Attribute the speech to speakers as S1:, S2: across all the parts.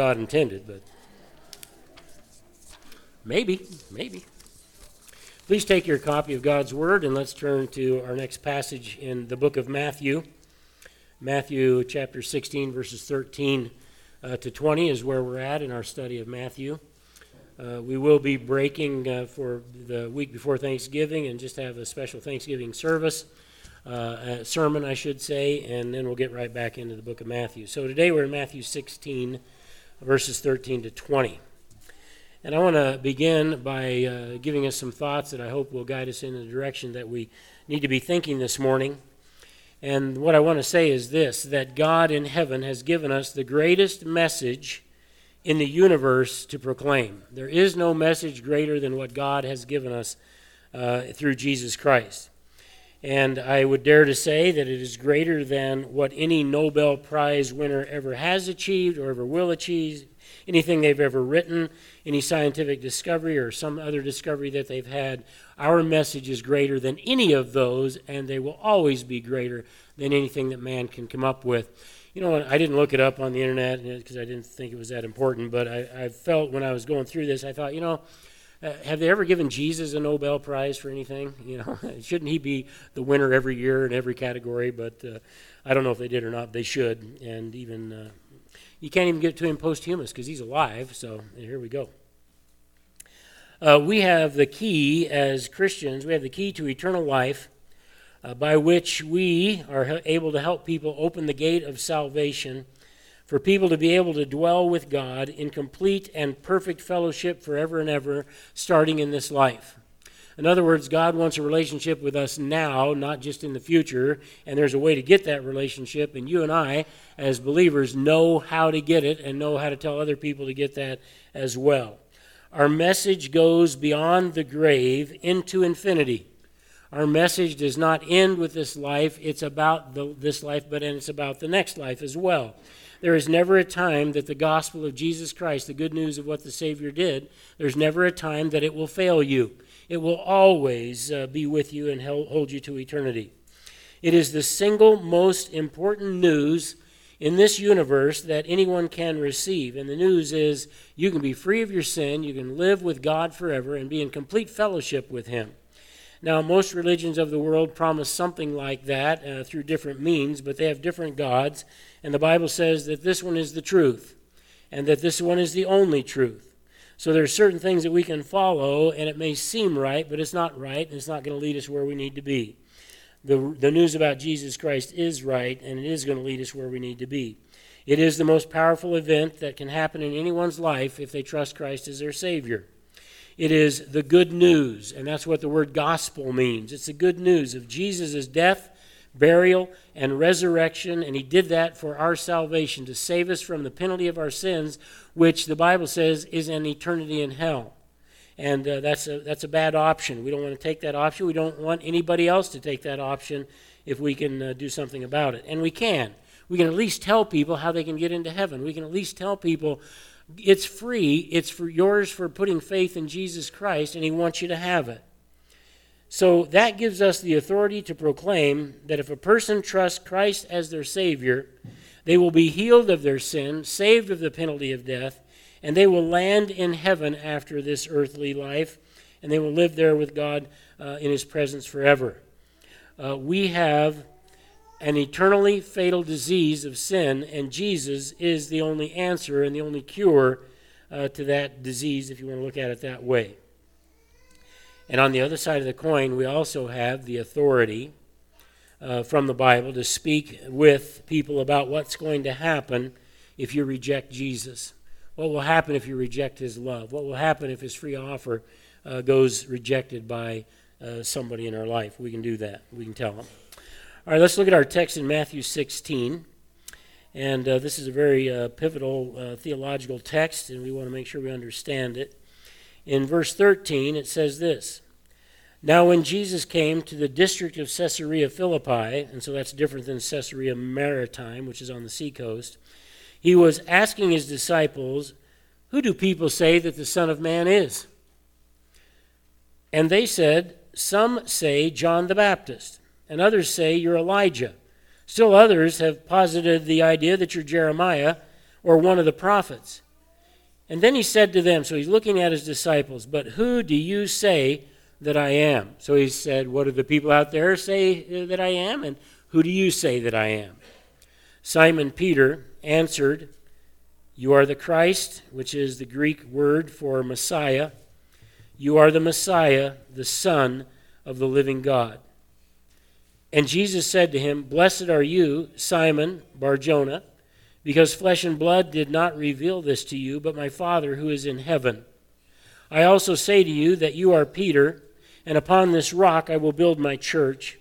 S1: God intended, but maybe, maybe. Please take your copy of God's Word and let's turn to our next passage in the book of Matthew. Matthew chapter 16, verses 13 uh, to 20 is where we're at in our study of Matthew. Uh, we will be breaking uh, for the week before Thanksgiving and just have a special Thanksgiving service, uh, a sermon, I should say, and then we'll get right back into the book of Matthew. So today we're in Matthew 16, verses 13 to 20. And I want to begin by uh, giving us some thoughts that I hope will guide us in the direction that we need to be thinking this morning. And what I want to say is this that God in heaven has given us the greatest message in the universe to proclaim. There is no message greater than what God has given us uh, through Jesus Christ. And I would dare to say that it is greater than what any Nobel Prize winner ever has achieved or ever will achieve, anything they've ever written, any scientific discovery or some other discovery that they've had. Our message is greater than any of those, and they will always be greater than anything that man can come up with. You know, I didn't look it up on the internet uh, because I didn't think it was that important, but I, I felt when I was going through this, I thought, you know, uh, have they ever given Jesus a Nobel Prize for anything? You know, shouldn't he be the winner every year in every category? But uh, I don't know if they did or not. They should, and even uh, you can't even get to him posthumous because he's alive. So here we go. Uh, we have the key as Christians. We have the key to eternal life, uh, by which we are able to help people open the gate of salvation for people to be able to dwell with God in complete and perfect fellowship forever and ever, starting in this life. In other words, God wants a relationship with us now, not just in the future, and there's a way to get that relationship, and you and I, as believers, know how to get it and know how to tell other people to get that as well. Our message goes beyond the grave into infinity. Our message does not end with this life, it's about the, this life, but and it's about the next life as well. There is never a time that the gospel of Jesus Christ, the good news of what the Savior did, there's never a time that it will fail you. It will always uh, be with you and hold you to eternity. It is the single most important news in this universe that anyone can receive. And the news is you can be free of your sin, you can live with God forever, and be in complete fellowship with Him. Now, most religions of the world promise something like that uh, through different means, but they have different gods. And the Bible says that this one is the truth, and that this one is the only truth. So there are certain things that we can follow, and it may seem right, but it's not right, and it's not going to lead us where we need to be. The, the news about Jesus Christ is right, and it is going to lead us where we need to be. It is the most powerful event that can happen in anyone's life if they trust Christ as their Savior. It is the good news, and that's what the word gospel means. It's the good news of Jesus' death, burial, and resurrection, and he did that for our salvation to save us from the penalty of our sins, which the Bible says is an eternity in hell. And uh, that's, a, that's a bad option. We don't want to take that option. We don't want anybody else to take that option if we can uh, do something about it. And we can. We can at least tell people how they can get into heaven. We can at least tell people it's free. It's for yours for putting faith in Jesus Christ, and He wants you to have it. So that gives us the authority to proclaim that if a person trusts Christ as their Savior, they will be healed of their sin, saved of the penalty of death, and they will land in heaven after this earthly life, and they will live there with God uh, in His presence forever. Uh, we have an eternally fatal disease of sin, and Jesus is the only answer and the only cure uh, to that disease, if you want to look at it that way. And on the other side of the coin, we also have the authority uh, from the Bible to speak with people about what's going to happen if you reject Jesus. What will happen if you reject his love? What will happen if his free offer uh, goes rejected by uh, somebody in our life? We can do that. We can tell them. All right, let's look at our text in Matthew 16. And uh, this is a very uh, pivotal uh, theological text, and we want to make sure we understand it. In verse 13, it says this Now, when Jesus came to the district of Caesarea Philippi, and so that's different than Caesarea Maritima, which is on the seacoast, he was asking his disciples, Who do people say that the Son of Man is? And they said, Some say John the Baptist and others say you're Elijah. Still others have posited the idea that you're Jeremiah or one of the prophets. And then he said to them, so he's looking at his disciples, But who do you say that I am? So he said, What do the people out there say uh, that I am? And who do you say that I am? Simon Peter answered, You are the Christ, which is the Greek word for Messiah. You are the Messiah, the Son of the living God. And Jesus said to him, Blessed are you, Simon Barjona because flesh and blood did not reveal this to you, but my Father who is in heaven. I also say to you that you are Peter, and upon this rock I will build my church,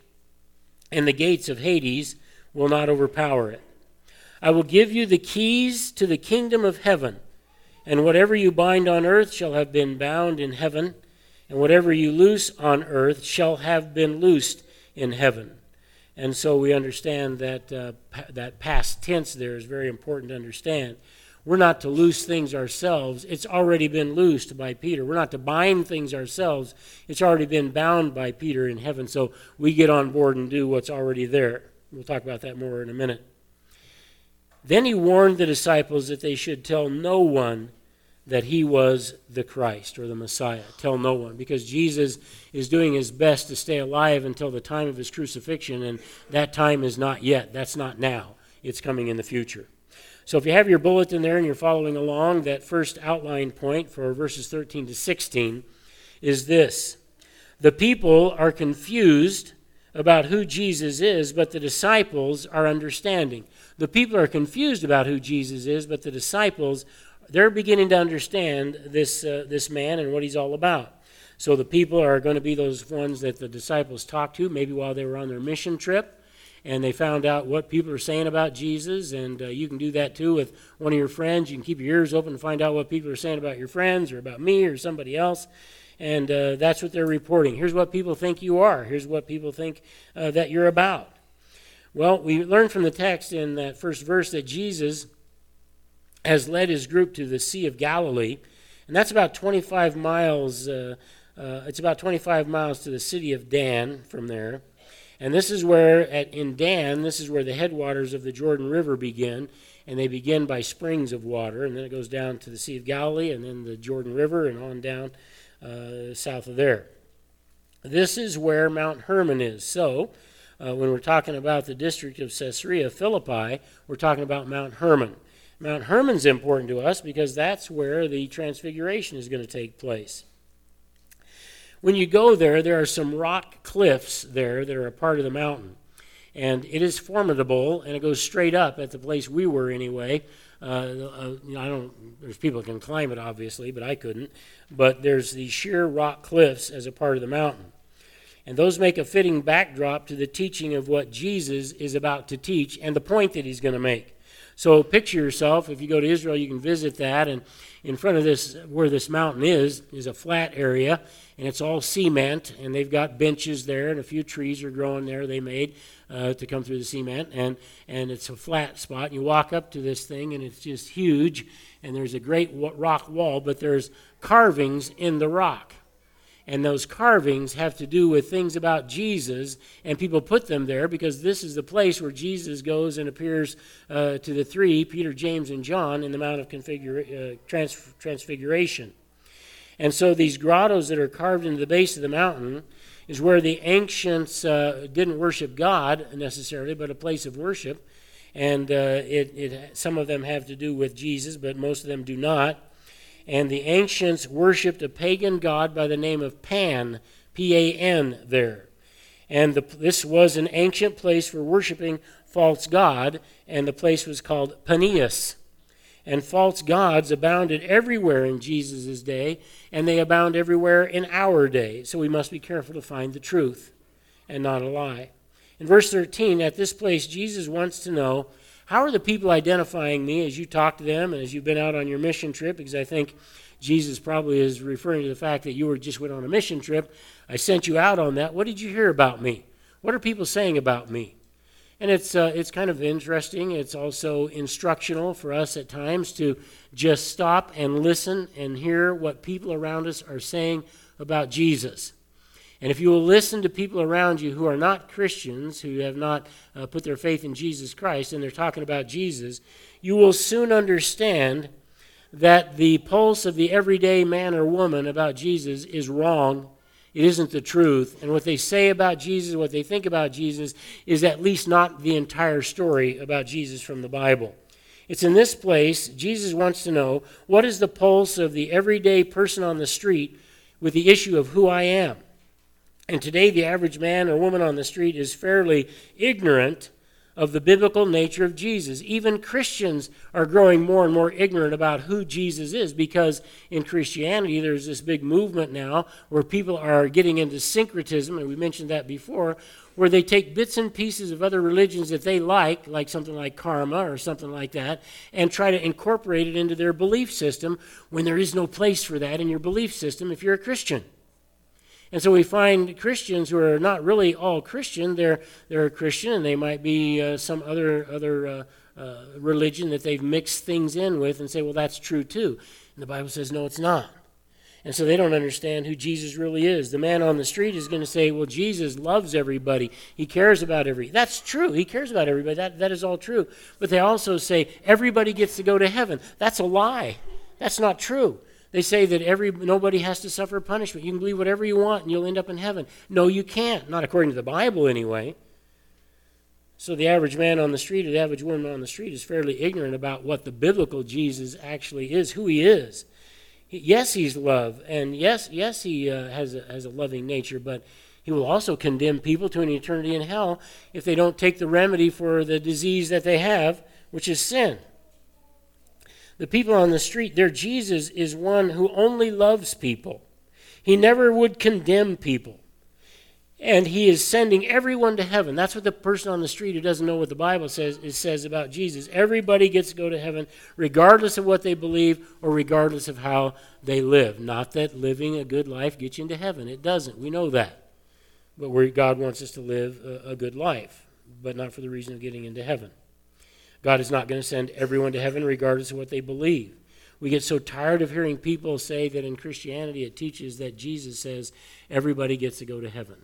S1: and the gates of Hades will not overpower it. I will give you the keys to the kingdom of heaven, and whatever you bind on earth shall have been bound in heaven, and whatever you loose on earth shall have been loosed in heaven. And so we understand that uh, that past tense there is very important to understand. We're not to loose things ourselves. It's already been loosed by Peter. We're not to bind things ourselves. It's already been bound by Peter in heaven. So we get on board and do what's already there. We'll talk about that more in a minute. Then he warned the disciples that they should tell no one that he was the Christ or the Messiah. Tell no one, because Jesus is doing his best to stay alive until the time of his crucifixion, and that time is not yet. That's not now. It's coming in the future. So if you have your bulletin there and you're following along, that first outline point for verses 13 to 16 is this The people are confused about who Jesus is, but the disciples are understanding. The people are confused about who Jesus is, but the disciples they're beginning to understand this, uh, this man and what he's all about. So the people are going to be those ones that the disciples talked to, maybe while they were on their mission trip, and they found out what people are saying about Jesus. And uh, you can do that too with one of your friends. You can keep your ears open and find out what people are saying about your friends or about me or somebody else. And uh, that's what they're reporting. Here's what people think you are. Here's what people think uh, that you're about. Well, we learn from the text in that first verse that Jesus has led his group to the Sea of Galilee, and that's about 25 miles. Uh, uh, it's about 25 miles to the city of Dan from there. And this is where, at, in Dan, this is where the headwaters of the Jordan River begin. And they begin by springs of water. And then it goes down to the Sea of Galilee and then the Jordan River and on down uh, south of there. This is where Mount Hermon is. So, uh, when we're talking about the district of Caesarea Philippi, we're talking about Mount Hermon. Mount Hermon's important to us because that's where the transfiguration is going to take place. When you go there, there are some rock cliffs there that are a part of the mountain. And it is formidable, and it goes straight up at the place we were anyway. Uh, uh, I don't. There's people can climb it, obviously, but I couldn't. But there's these sheer rock cliffs as a part of the mountain, and those make a fitting backdrop to the teaching of what Jesus is about to teach and the point that he's going to make. So picture yourself, if you go to Israel, you can visit that, and in front of this, where this mountain is, is a flat area, and it's all cement, and they've got benches there, and a few trees are growing there they made uh, to come through the cement, and, and it's a flat spot. And you walk up to this thing, and it's just huge, and there's a great rock wall, but there's carvings in the rock and those carvings have to do with things about Jesus, and people put them there because this is the place where Jesus goes and appears uh, to the three, Peter, James, and John, in the Mount of uh, Trans- Transfiguration. And so these grottos that are carved into the base of the mountain is where the ancients uh, didn't worship God necessarily, but a place of worship. And uh, it, it, some of them have to do with Jesus, but most of them do not and the ancients worshipped a pagan god by the name of Pan, P A N, there. And the, this was an ancient place for worshiping false god, and the place was called Panias. And false gods abounded everywhere in Jesus' day, and they abound everywhere in our day. So we must be careful to find the truth and not a lie. In verse 13, at this place, Jesus wants to know how are the people identifying me as you talk to them and as you've been out on your mission trip? Because I think Jesus probably is referring to the fact that you were just went on a mission trip. I sent you out on that. What did you hear about me? What are people saying about me? And it's, uh, it's kind of interesting. It's also instructional for us at times to just stop and listen and hear what people around us are saying about Jesus. And if you will listen to people around you who are not Christians, who have not uh, put their faith in Jesus Christ, and they're talking about Jesus, you will soon understand that the pulse of the everyday man or woman about Jesus is wrong. It isn't the truth. And what they say about Jesus, what they think about Jesus, is at least not the entire story about Jesus from the Bible. It's in this place, Jesus wants to know what is the pulse of the everyday person on the street with the issue of who I am. And today, the average man or woman on the street is fairly ignorant of the biblical nature of Jesus. Even Christians are growing more and more ignorant about who Jesus is because in Christianity there's this big movement now where people are getting into syncretism, and we mentioned that before, where they take bits and pieces of other religions that they like, like something like karma or something like that, and try to incorporate it into their belief system when there is no place for that in your belief system if you're a Christian. And so we find Christians who are not really all Christian. They're, they're a Christian and they might be uh, some other, other uh, uh, religion that they've mixed things in with and say, well, that's true too. And the Bible says, no, it's not. And so they don't understand who Jesus really is. The man on the street is going to say, well, Jesus loves everybody. He cares about every. That's true. He cares about everybody. That, that is all true. But they also say, everybody gets to go to heaven. That's a lie. That's not true. They say that every nobody has to suffer punishment. You can believe whatever you want and you'll end up in heaven. No, you can't. Not according to the Bible, anyway. So the average man on the street or the average woman on the street is fairly ignorant about what the biblical Jesus actually is, who he is. Yes, he's love, and yes, yes, he uh, has a, has a loving nature, but he will also condemn people to an eternity in hell if they don't take the remedy for the disease that they have, which is sin. The people on the street, their Jesus is one who only loves people. He never would condemn people. And he is sending everyone to heaven. That's what the person on the street who doesn't know what the Bible says it says about Jesus. Everybody gets to go to heaven regardless of what they believe or regardless of how they live. Not that living a good life gets you into heaven. It doesn't. We know that. But where God wants us to live a, a good life, but not for the reason of getting into heaven. God is not going to send everyone to heaven regardless of what they believe. We get so tired of hearing people say that in Christianity it teaches that Jesus says everybody gets to go to heaven.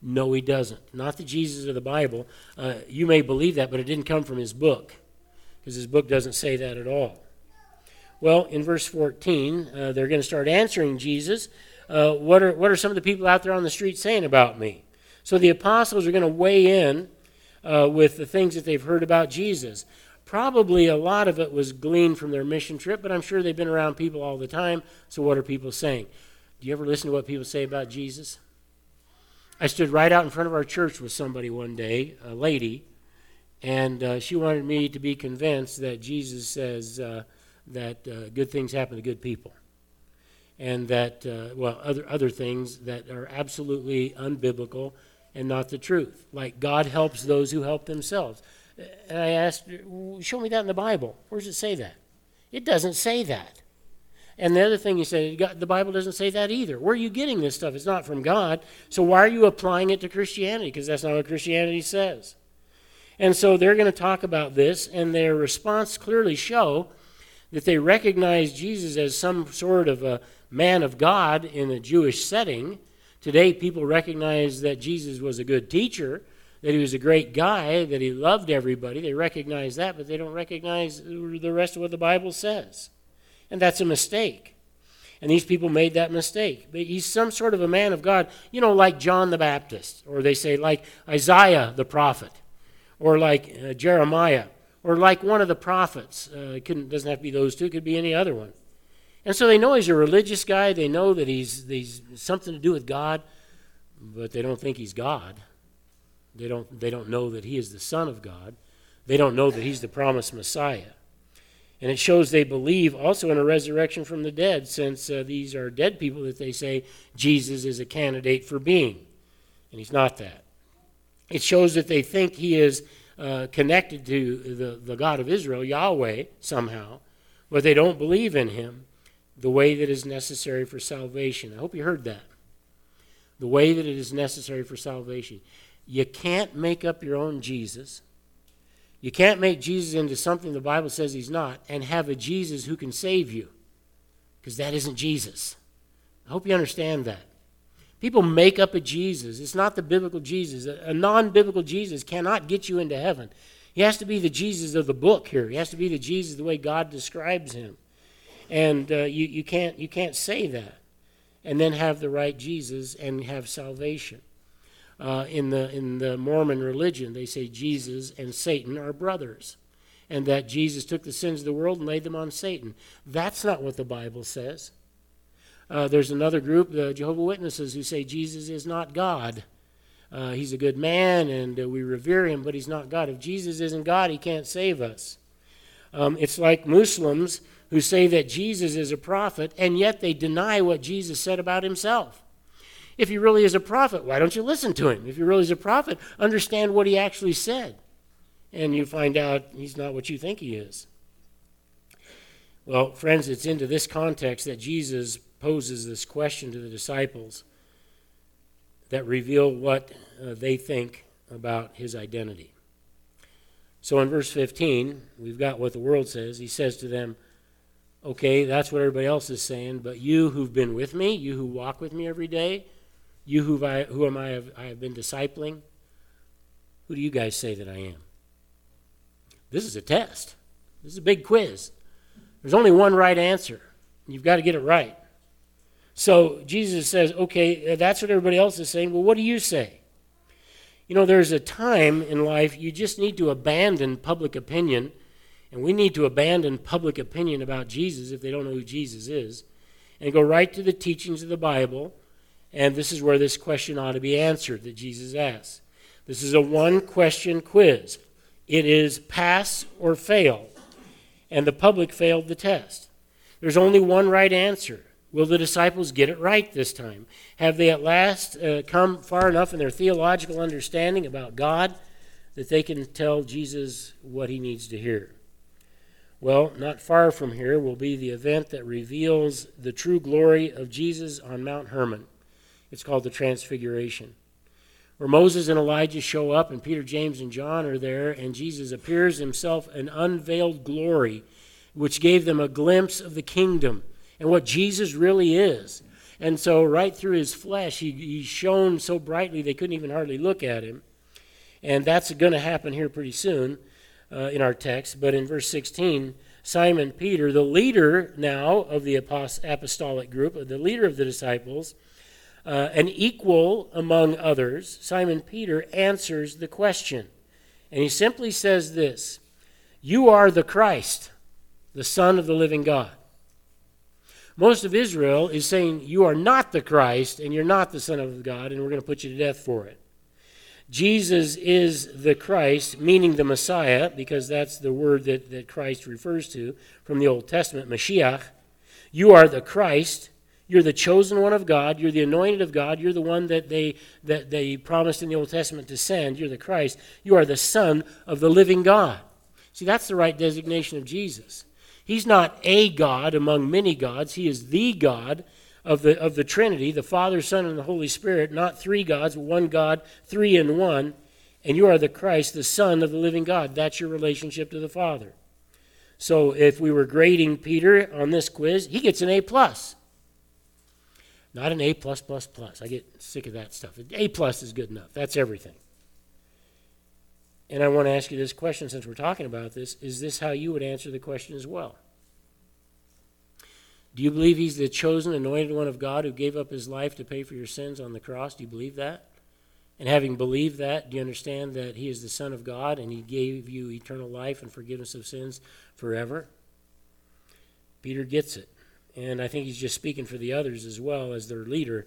S1: No, he doesn't. Not the Jesus of the Bible. Uh, you may believe that, but it didn't come from his book, because his book doesn't say that at all. Well, in verse 14, uh, they're going to start answering Jesus. Uh, what, are, what are some of the people out there on the street saying about me? So the apostles are going to weigh in uh, with the things that they've heard about Jesus. Probably a lot of it was gleaned from their mission trip, but I'm sure they've been around people all the time. So, what are people saying? Do you ever listen to what people say about Jesus? I stood right out in front of our church with somebody one day, a lady, and uh, she wanted me to be convinced that Jesus says uh, that uh, good things happen to good people. And that, uh, well, other, other things that are absolutely unbiblical and not the truth. Like God helps those who help themselves. And I asked, show me that in the Bible. Where does it say that? It doesn't say that. And the other thing he said, the Bible doesn't say that either. Where are you getting this stuff? It's not from God. So why are you applying it to Christianity? Because that's not what Christianity says. And so they're going to talk about this, and their response clearly show that they recognize Jesus as some sort of a man of God in a Jewish setting, Today, people recognize that Jesus was a good teacher, that he was a great guy, that he loved everybody. They recognize that, but they don't recognize the rest of what the Bible says. And that's a mistake. And these people made that mistake. But he's some sort of a man of God, you know, like John the Baptist, or they say like Isaiah the prophet, or like uh, Jeremiah, or like one of the prophets. Uh, it doesn't have to be those two, it could be any other one. And so they know he's a religious guy. They know that he's, he's something to do with God, but they don't think he's God. They don't, they don't know that he is the Son of God. They don't know that he's the promised Messiah. And it shows they believe also in a resurrection from the dead, since uh, these are dead people that they say Jesus is a candidate for being. And he's not that. It shows that they think he is uh, connected to the, the God of Israel, Yahweh, somehow, but they don't believe in him the way that is necessary for salvation. I hope you heard that. The way that it is necessary for salvation. You can't make up your own Jesus. You can't make Jesus into something the Bible says he's not and have a Jesus who can save you. Because that isn't Jesus. I hope you understand that. People make up a Jesus. It's not the biblical Jesus. A non biblical Jesus cannot get you into heaven. He has to be the Jesus of the book here. He has to be the Jesus the way God describes him. And uh, you, you, can't, you can't say that and then have the right Jesus and have salvation. Uh, in, the, in the Mormon religion, they say Jesus and Satan are brothers, and that Jesus took the sins of the world and laid them on Satan. That's not what the Bible says. Uh, there's another group, the Jehovah Witnesses, who say Jesus is not God. Uh, he's a good man and uh, we revere him, but he's not God. If Jesus isn't God, he can't save us. Um, it's like Muslims who say that Jesus is a prophet, and yet they deny what Jesus said about himself. If he really is a prophet, why don't you listen to him? If he really is a prophet, understand what he actually said. And you find out he's not what you think he is. Well, friends, it's into this context that Jesus poses this question to the disciples that reveal what uh, they think about his identity. So in verse 15, we've got what the world says. He says to them, Okay, that's what everybody else is saying, but you who've been with me, you who walk with me every day, you who I, who am I have, I have been discipling, who do you guys say that I am? This is a test. This is a big quiz. There's only one right answer. You've got to get it right. So Jesus says, okay, that's what everybody else is saying. Well, what do you say? You know, there's a time in life you just need to abandon public opinion, and we need to abandon public opinion about Jesus if they don't know who Jesus is, and go right to the teachings of the Bible. And this is where this question ought to be answered that Jesus asks. This is a one question quiz. It is pass or fail. And the public failed the test. There's only one right answer. Will the disciples get it right this time? Have they at last uh, come far enough in their theological understanding about God that they can tell Jesus what he needs to hear? Well, not far from here will be the event that reveals the true glory of Jesus on Mount Hermon. It's called the Transfiguration. Where Moses and Elijah show up, and Peter, James, and John are there, and Jesus appears himself in unveiled glory, which gave them a glimpse of the kingdom and what Jesus really is. And so, right through his flesh, he, he shone so brightly they couldn't even hardly look at him. And that's going to happen here pretty soon uh, in our text. But in verse 16, Simon Peter, the leader now of the apostolic group, the leader of the disciples, uh, an equal among others, Simon Peter answers the question. And he simply says this You are the Christ, the Son of the living God. Most of Israel is saying, You are not the Christ, and you're not the Son of God, and we're going to put you to death for it. Jesus is the Christ, meaning the Messiah, because that's the word that, that Christ refers to from the Old Testament, Mashiach. You are the Christ. You're the chosen one of God. You're the anointed of God. You're the one that they, that they promised in the Old Testament to send. You're the Christ. You are the Son of the living God. See, that's the right designation of Jesus. He's not a God among many gods. He is the God of the, of the Trinity, the Father, Son, and the Holy Spirit, not three gods, one God, three in one. And you are the Christ, the Son of the living God. That's your relationship to the Father. So if we were grading Peter on this quiz, he gets an A plus. Not an A plus plus plus. I get sick of that stuff. A plus is good enough. That's everything. And I want to ask you this question since we're talking about this. Is this how you would answer the question as well? Do you believe he's the chosen, anointed one of God who gave up his life to pay for your sins on the cross? Do you believe that? And having believed that, do you understand that he is the Son of God and he gave you eternal life and forgiveness of sins forever? Peter gets it. And I think he's just speaking for the others as well as their leader.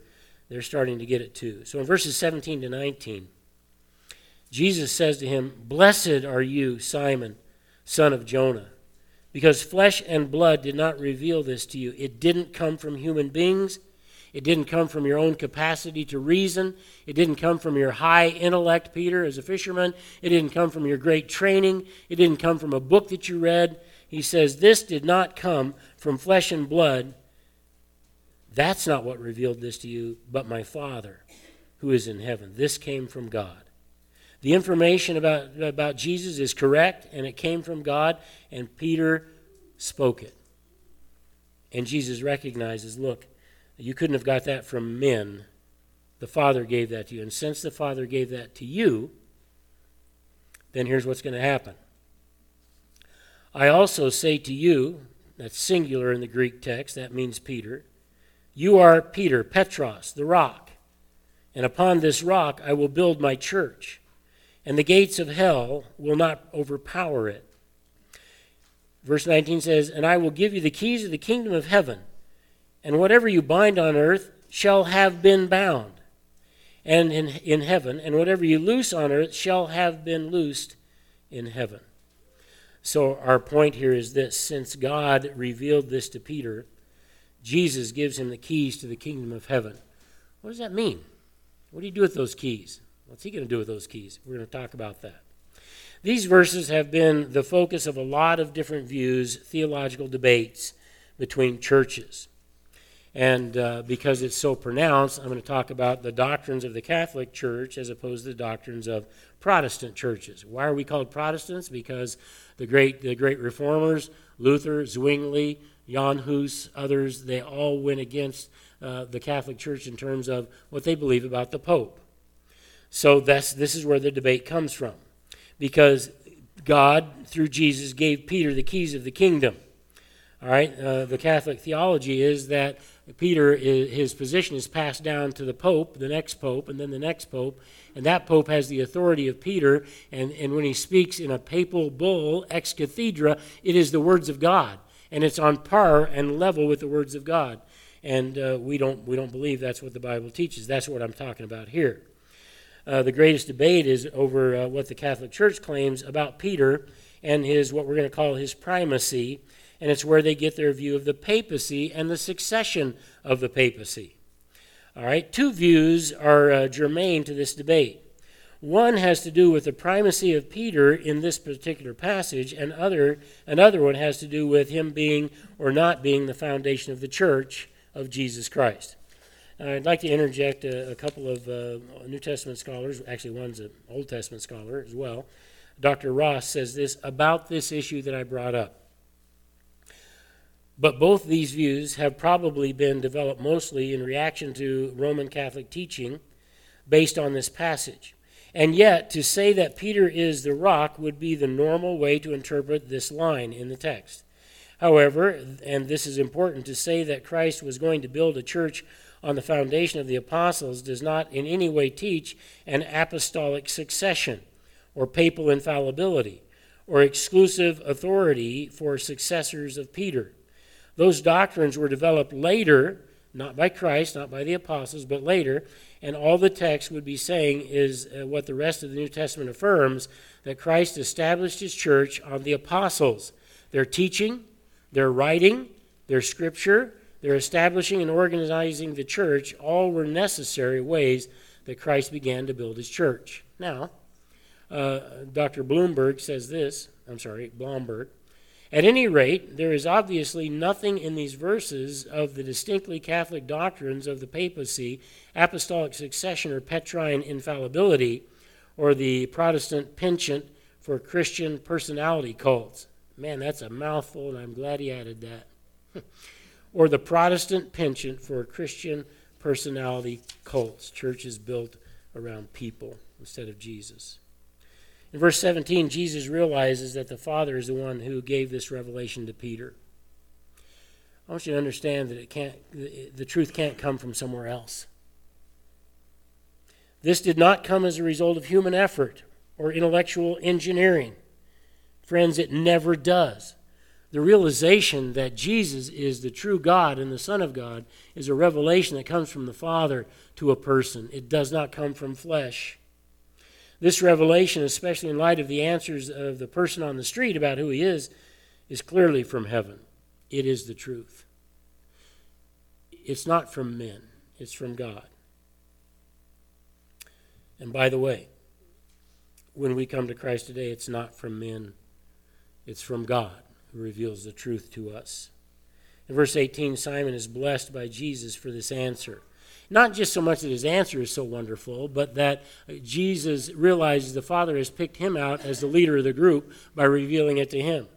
S1: They're starting to get it too. So in verses 17 to 19, Jesus says to him, Blessed are you, Simon, son of Jonah, because flesh and blood did not reveal this to you. It didn't come from human beings. It didn't come from your own capacity to reason. It didn't come from your high intellect, Peter, as a fisherman. It didn't come from your great training. It didn't come from a book that you read. He says, This did not come from flesh and blood. That's not what revealed this to you, but my Father who is in heaven. This came from God. The information about, about Jesus is correct, and it came from God, and Peter spoke it. And Jesus recognizes look, you couldn't have got that from men. The Father gave that to you. And since the Father gave that to you, then here's what's going to happen. I also say to you, That's singular in the Greek text. That means Peter. You are Peter, Petros, the rock. And upon this rock I will build my church, and the gates of hell will not overpower it. Verse 19 says, And I will give you the keys of the kingdom of heaven, and whatever you bind on earth shall have been bound and in, in heaven, and whatever you loose on earth shall have been loosed in heaven. So, our point here is this since God revealed this to Peter, Jesus gives him the keys to the kingdom of heaven. What does that mean? What do you do with those keys? What's he going to do with those keys? We're going to talk about that. These verses have been the focus of a lot of different views, theological debates between churches. And uh, because it's so pronounced, I'm going to talk about the doctrines of the Catholic Church as opposed to the doctrines of Protestant churches. Why are we called Protestants? Because the great, the great reformers, Luther, Zwingli, Jan Hus, others, they all went against uh, the Catholic Church in terms of what they believe about the Pope. So that's, this is where the debate comes from. Because God, through Jesus, gave Peter the keys of the kingdom. All right, uh, the Catholic theology is that Peter, is, his position is passed down to the Pope, the next Pope, and then the next Pope, and that Pope has the authority of Peter, and, and when he speaks in a papal bull, ex cathedra, it is the words of God, and it's on par and level with the words of God. And uh, we, don't, we don't believe that's what the Bible teaches. That's what I'm talking about here. Uh, the greatest debate is over uh, what the Catholic Church claims about Peter and his, what we're going to call his primacy and it's where they get their view of the papacy and the succession of the papacy. All right, two views are uh, germane to this debate. One has to do with the primacy of Peter in this particular passage, and other, another one has to do with him being or not being the foundation of the church of Jesus Christ. I'd like to interject a, a couple of uh, New Testament scholars. Actually, one's an Old Testament scholar as well. Dr. Ross says this about this issue that I brought up. But both these views have probably been developed mostly in reaction to Roman Catholic teaching based on this passage. And yet, to say that Peter is the rock would be the normal way to interpret this line in the text. However, and this is important, to say that Christ was going to build a church on the foundation of the apostles does not in any way teach an apostolic succession or papal infallibility or exclusive authority for successors of Peter. Those doctrines were developed later, not by Christ, not by the apostles, but later, and all the text would be saying is uh, what the rest of the New Testament affirms that Christ established his church on the apostles. Their teaching, their writing, their scripture, their establishing and organizing the church all were necessary ways that Christ began to build his church. Now, uh, Dr. Bloomberg says this, I'm sorry, Blomberg. At any rate, there is obviously nothing in these verses of the distinctly Catholic doctrines of the papacy, apostolic succession, or Petrine infallibility, or the Protestant penchant for Christian personality cults. Man, that's a mouthful, and I'm glad he added that. or the Protestant penchant for Christian personality cults, churches built around people instead of Jesus. In verse 17, Jesus realizes that the Father is the one who gave this revelation to Peter. I want you to understand that it can't, the truth can't come from somewhere else. This did not come as a result of human effort or intellectual engineering. Friends, it never does. The realization that Jesus is the true God and the Son of God is a revelation that comes from the Father to a person. It does not come from flesh. This revelation, especially in light of the answers of the person on the street about who he is, is clearly from heaven. It is the truth. It's not from men, it's from God. And by the way, when we come to Christ today, it's not from men, it's from God who reveals the truth to us. In verse 18, Simon is blessed by Jesus for this answer. Not just so much that his answer is so wonderful, but that Jesus realizes the Father has picked him out as the leader of the group by revealing it to him.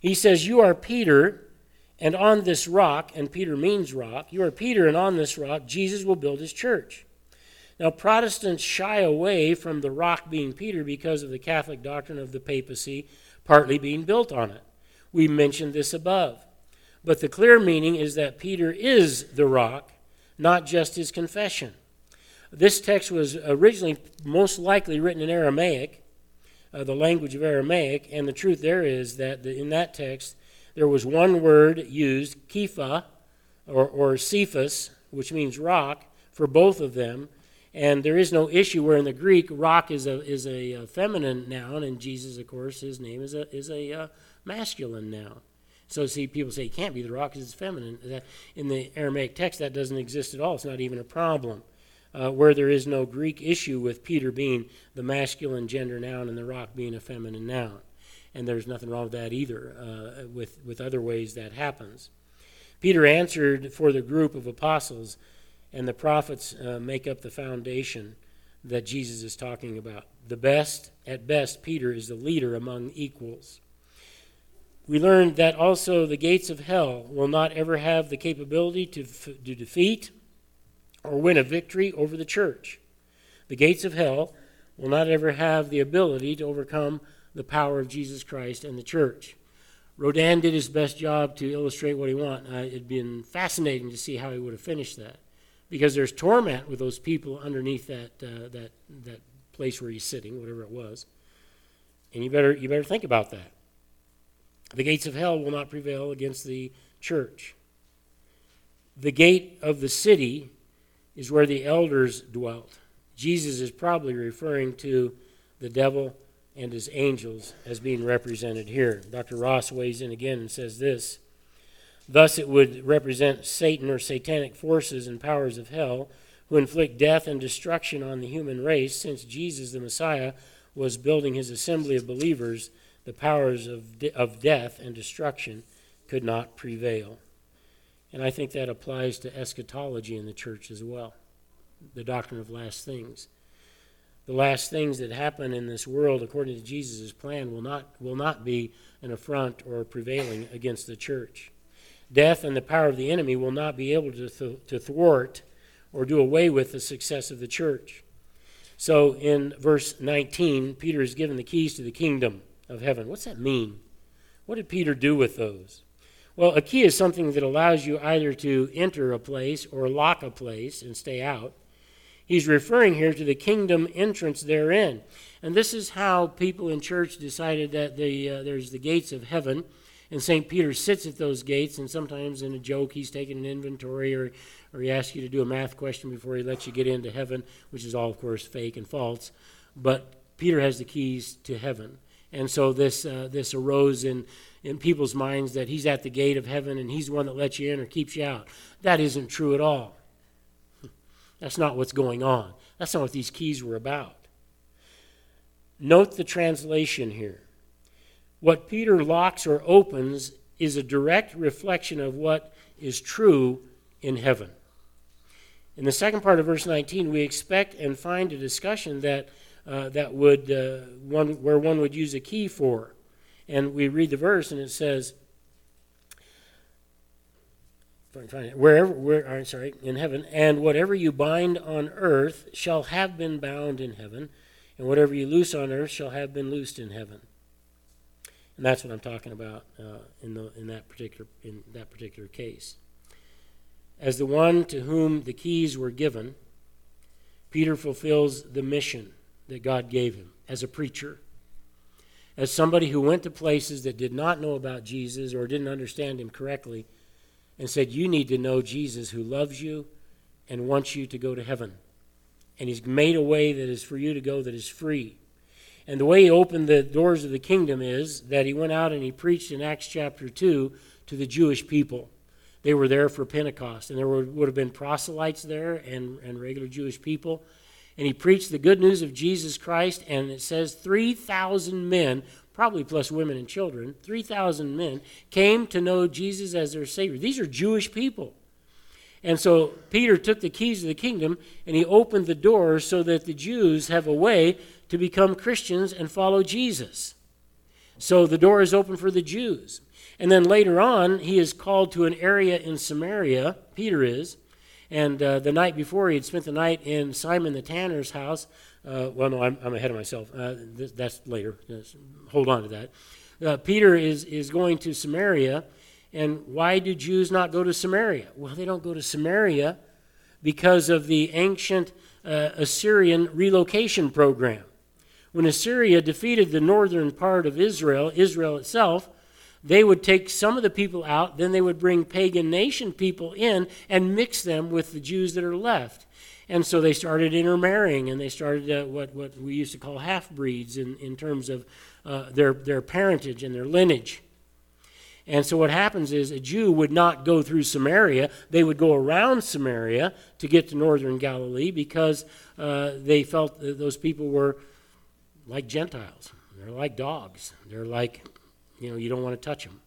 S1: He says, You are Peter, and on this rock, and Peter means rock, you are Peter, and on this rock, Jesus will build his church. Now, Protestants shy away from the rock being Peter because of the Catholic doctrine of the papacy partly being built on it. We mentioned this above. But the clear meaning is that Peter is the rock, not just his confession. This text was originally most likely written in Aramaic, uh, the language of Aramaic, and the truth there is that the, in that text there was one word used, kepha, or, or cephas, which means rock, for both of them. And there is no issue where in the Greek, rock is a, is a, feminine noun, and Jesus, of course, his name is a, is a uh, masculine noun. So, see, people say it can't be the rock because it's feminine. That, In the Aramaic text, that doesn't exist at all. It's not even a problem. Uh, where there is no Greek issue with Peter being the masculine gender noun and the rock being a feminine noun. And there's nothing wrong with that either, uh, with, with other ways that happens. Peter answered for the group of apostles, and the prophets uh, make up the foundation that Jesus is talking about. The best, at best, Peter is the leader among equals. We learned that also the gates of hell will not ever have the capability to, to defeat or win a victory over the church. The gates of hell will not ever have the ability to overcome the power of Jesus Christ and the church. Rodin did his best job to illustrate what he wanted. Uh, it'd been fascinating to see how he would have finished that, because there's torment with those people underneath that uh, that that place where he's sitting, whatever it was. And you better you better think about that. The gates of hell will not prevail against the church. The gate of the city is where the elders dwelt. Jesus is probably referring to the devil and his angels as being represented here. Dr. Ross weighs in again and says this Thus, it would represent Satan or satanic forces and powers of hell who inflict death and destruction on the human race, since Jesus, the Messiah, was building his assembly of believers, the powers of, de- of death and destruction could not prevail. And I think that applies to eschatology in the church as well, the doctrine of last things the last things that happen in this world according to Jesus' plan will not, will not be an affront or prevailing against the church. Death and the power of the enemy will not be able to, th- to thwart or do away with the success of the church. So in verse 19, Peter is given the keys to the kingdom of heaven. What's that mean? What did Peter do with those? Well, a key is something that allows you either to enter a place or lock a place and stay out. He's referring here to the kingdom entrance therein. And this is how people in church decided that the, uh, there's the gates of heaven. And St. Peter sits at those gates, and sometimes in a joke, he's taking an inventory or, or he asks you to do a math question before he lets you get into heaven, which is all, of course, fake and false. But Peter has the keys to heaven. And so this, uh, this arose in, in people's minds that he's at the gate of heaven and he's the one that lets you in or keeps you out. That isn't true at all. That's not what's going on. That's not what these keys were about. Note the translation here. What Peter locks or opens is a direct reflection of what is true in heaven. In the second part of verse 19, we expect and find a discussion that, uh, that would, uh, one, where one would use a key for. And we read the verse, and it says, wherever, where, I'm sorry, in heaven, and whatever you bind on earth shall have been bound in heaven, and whatever you loose on earth shall have been loosed in heaven. And that's what I'm talking about uh, in, the, in, that particular, in that particular case. As the one to whom the keys were given, Peter fulfills the mission that God gave him as a preacher. As somebody who went to places that did not know about Jesus or didn't understand him correctly and said, You need to know Jesus who loves you and wants you to go to heaven. And he's made a way that is for you to go that is free. And the way he opened the doors of the kingdom is that he went out and he preached in Acts chapter 2 to the Jewish people. They were there for Pentecost, and there would, have been proselytes there and, and regular Jewish people. And he preached the good news of Jesus Christ, and it says 3,000 men probably plus women and children, 3,000 men, came to know Jesus as their Savior. These are Jewish people. And so Peter took the keys of the kingdom and he opened the doors so that the Jews have a way to become Christians and follow Jesus. So the door is open for the Jews. And then later on, he is called to an area in Samaria, Peter is. And uh, the night before, he had spent the night in Simon the tanner's house uh, well, no, I'm, I'm, ahead of myself. Uh, that's later. hold on to that. Uh, Peter is, is going to Samaria, And why do Jews not go to Samaria? Well, they don't go to Samaria because of the ancient uh, Assyrian relocation program. When Assyria defeated the northern part of Israel, Israel itself, they would take some of the people out, then they would bring pagan nation people in and mix them with the Jews that are left. And so they started intermarrying and they started uh, what, what we used to call half breeds in, in terms of uh, their, their parentage and their lineage. And so what happens is a Jew would not go through Samaria. They would go around Samaria to get to northern Galilee because uh, they felt that those people were like Gentiles. They're like dogs. They're like, you know, you don't want to touch them.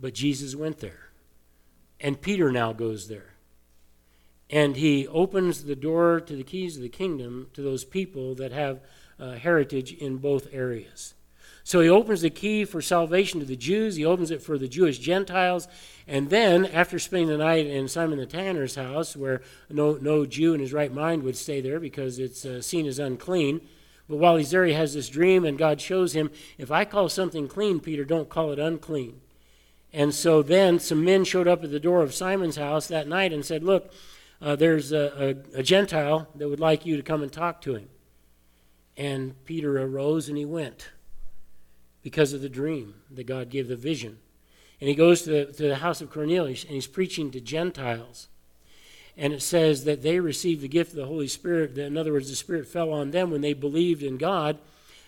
S1: But Jesus went there. And Peter now goes there. And he opens the door to the keys of the kingdom to those people that have uh, heritage in both areas. So he opens the key for salvation to the Jews, he opens it for the Jewish Gentiles, and then, after spending the night in Simon the Tanner's house, where no, no Jew in his right mind would stay there because it's uh, seen as unclean, but while he's there, he has this dream, and God shows him, if I call something clean, Peter, don't call it unclean. And so then some men showed up at the door of Simon's house that night and said, Look, uh, there's a, a, a Gentile that would like you to come and talk to him. And Peter arose and he went because of the dream that God gave the vision. And he goes to the, to the house of Cornelius and he's preaching to Gentiles. And it says that they received the gift of the Holy Spirit. In other words, the Spirit fell on them when they believed in God.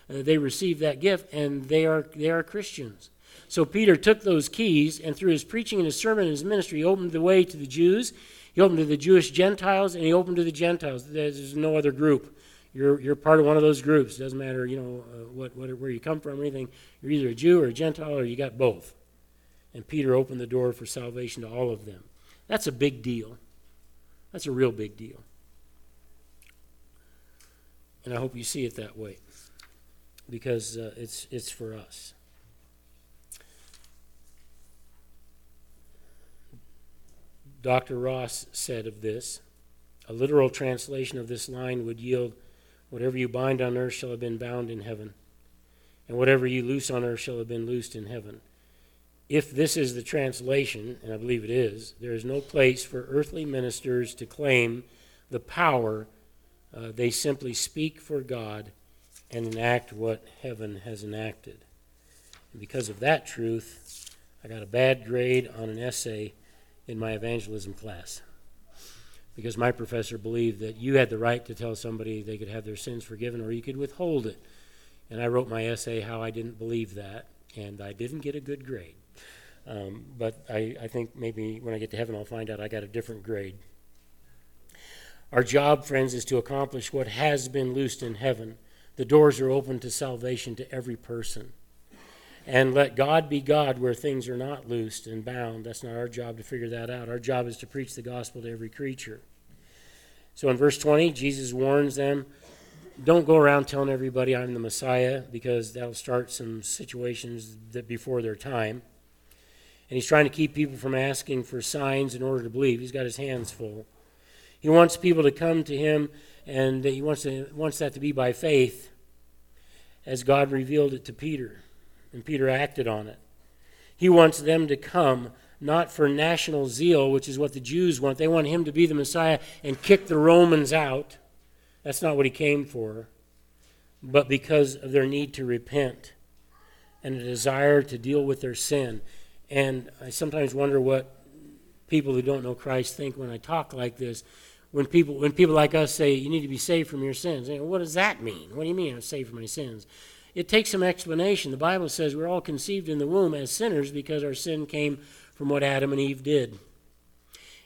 S1: Uh, they received that gift and they are, they are Christians. So Peter took those keys and through his preaching and his sermon and his ministry, he opened the way to the Jews. He opened to the Jewish Gentiles and he opened to the Gentiles. There's no other group you're, you're part of one of those groups. It doesn't matter, you know, uh, what, what, where you come from or anything. You're either a Jew or a Gentile or you got both. And Peter opened the door for salvation to all of them. That's a big deal. That's a real big deal. And I hope you see it that way because uh, it's, it's for us. Dr. Ross said of this a literal translation of this line would yield Whatever you bind on earth shall have been bound in heaven, and whatever you loose on earth shall have been loosed in heaven. If this is the translation, and I believe it is, there is no place for earthly ministers to claim the power. Uh, they simply speak for God and enact what heaven has enacted. And because of that truth, I got a bad grade on an essay in my evangelism class because my professor believed that you had the right to tell somebody they could have their sins forgiven or you could withhold it. And I wrote my essay how I didn't believe that, and I didn't get a good grade. Um, but I, I think maybe when I get to heaven, I'll find out I got a different grade. Our job, friends, is to accomplish what has been loosed in heaven. The doors are open to salvation to every person. And let God be God where things are not loosed and bound. That's not our job to figure that out. Our job is to preach the gospel to every creature. So in verse 20, Jesus warns them don't go around telling everybody I'm the Messiah because that'll start some situations that before their time. And he's trying to keep people from asking for signs in order to believe. He's got his hands full. He wants people to come to him, and he wants, to, wants that to be by faith, as God revealed it to Peter, and Peter acted on it. He wants them to come not for national zeal, which is what the Jews want. They want him to be the Messiah and kick the Romans out. That's not what he came for, but because of their need to repent and a desire to deal with their sin. And I sometimes wonder what people who don't know Christ think when I talk like this. When people, when people like us say, you need to be saved from your sins, what does that mean? What do you mean I'm saved from my sins? It takes some explanation. The Bible says we're all conceived in the womb as sinners because our sin came from what Adam and Eve did.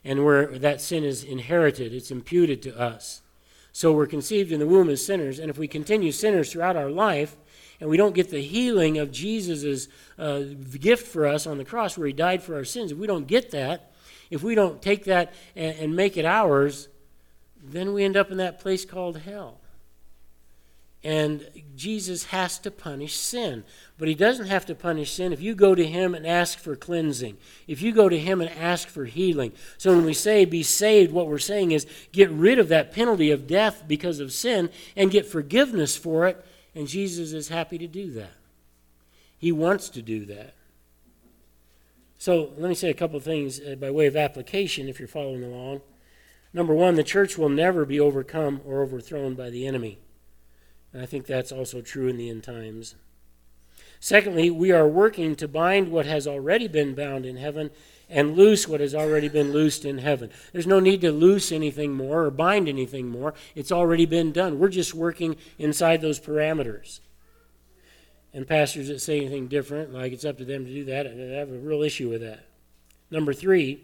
S1: And where that sin is inherited, it's imputed to us. So we're conceived in the womb as sinners, and if we continue sinners throughout our life, and we don't get the healing of Jesus' uh, gift for us on the cross where he died for our sins, if we don't get that, if we don't take that and, and make it ours, then we end up in that place called hell. And Jesus has to punish sin. But he doesn't have to punish sin if you go to him and ask for cleansing, if you go to him and ask for healing. So when we say be saved, what we're saying is get rid of that penalty of death because of sin and get forgiveness for it. And Jesus is happy to do that. He wants to do that. So let me say a couple of things uh, by way of application if you're following along. Number one, the church will never be overcome or overthrown by the enemy. And I think that's also true in the end times. Secondly, we are working to bind what has already been bound in heaven and loose what has already been loosed in heaven. There's no need to loose anything more or bind anything more. It's already been done. We're just working inside those parameters. And pastors that say anything different, like it's up to them to do that, I have a real issue with that. Number three,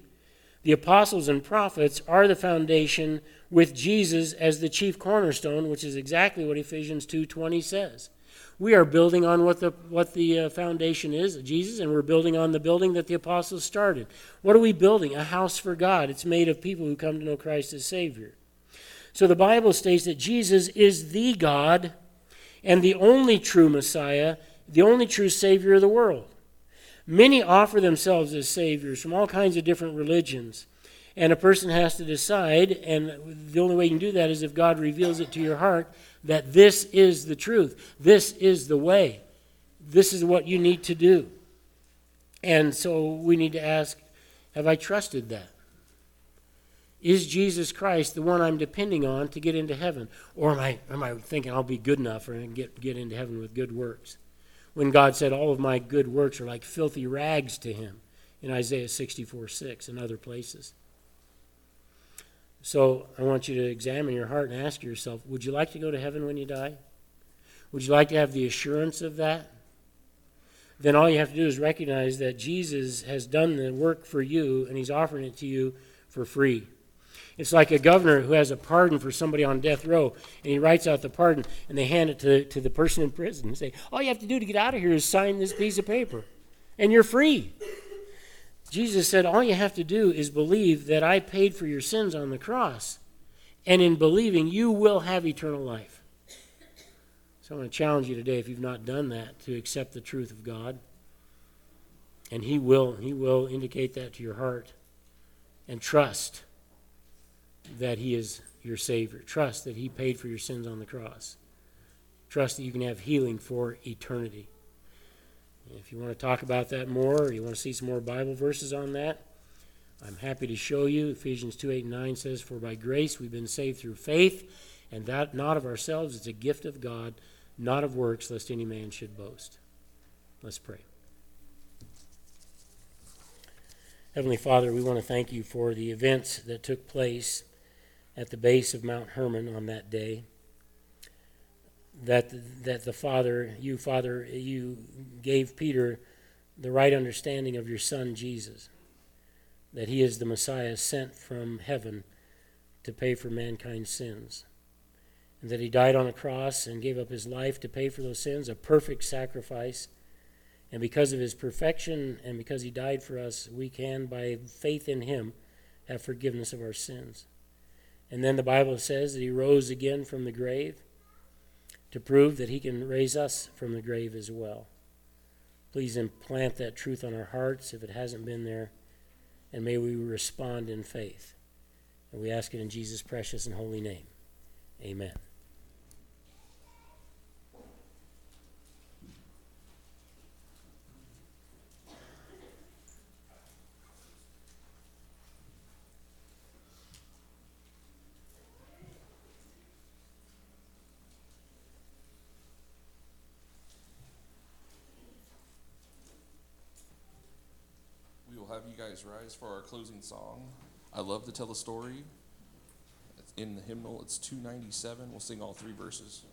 S1: the apostles and prophets are the foundation with Jesus as the chief cornerstone, which is exactly what Ephesians 2:20 says. We are building on what the what the uh, foundation is, Jesus, and we're building on the building that the apostles started. What are we building? A house for God. It's made of people who come to know Christ as Savior. So the Bible states that Jesus is the God and the only true Messiah, the only true Savior of the world. Many offer themselves as saviors from all kinds of different religions. And a person has to decide, and the only way you can do that is if God reveals it to your heart that this is the truth. This is the way. This is what you need to do. And so we need to ask Have I trusted that? Is Jesus Christ the one I'm depending on to get into heaven? Or am I, am I thinking I'll be good enough and get, get into heaven with good works? when God said, All of my good works are like filthy rags to him in Isaiah 64 6 and other places. So I want you to examine your heart and ask yourself Would you like to go to heaven when you die? Would you like to have the assurance of that? Then all you have to do is recognize that Jesus has done the work for you and he's offering it to you for free. It's like a governor who has a pardon for somebody on death row, and he writes out the pardon, and they hand it to, to the person in prison and say, All you have to do to get out of here is sign this piece of paper, and you're free. Jesus said, All you have to do is believe that I paid for your sins on the cross, and in believing, you will have eternal life. So I want to challenge you today, if you've not done that, to accept the truth of God. And He will, He will indicate that to your heart. And trust that He is your Savior. Trust that He paid for your sins on the cross. Trust that you can have healing for eternity. If you want to talk about that more, or you want to see some more Bible verses on that, I'm happy to show you. Ephesians 2 8 and 9 says, For by grace we've been saved through faith, and that not of ourselves, it's a gift of God, not of works, lest any man should boast. Let's pray. Heavenly Father, we want to thank you for the events that took place at the base of Mount Hermon on that day. That, that the Father, you, Father, you gave Peter the right understanding of your Son, Jesus, that he is the Messiah sent from heaven to pay for mankind's sins, and that he died on a cross and gave up his life to pay for those sins, a perfect sacrifice. And because of his perfection and because he died for us, we can, by faith in him, have forgiveness of our sins. And then the Bible says that he rose again from the grave to prove that he can raise us from the grave as well. Please implant that truth on our hearts if it hasn't been there, and may we respond in faith. And we ask it in Jesus' precious and holy name. Amen.
S2: have you guys rise for our closing song. I love to tell a story. in the hymnal, it's 297. We'll sing all three verses.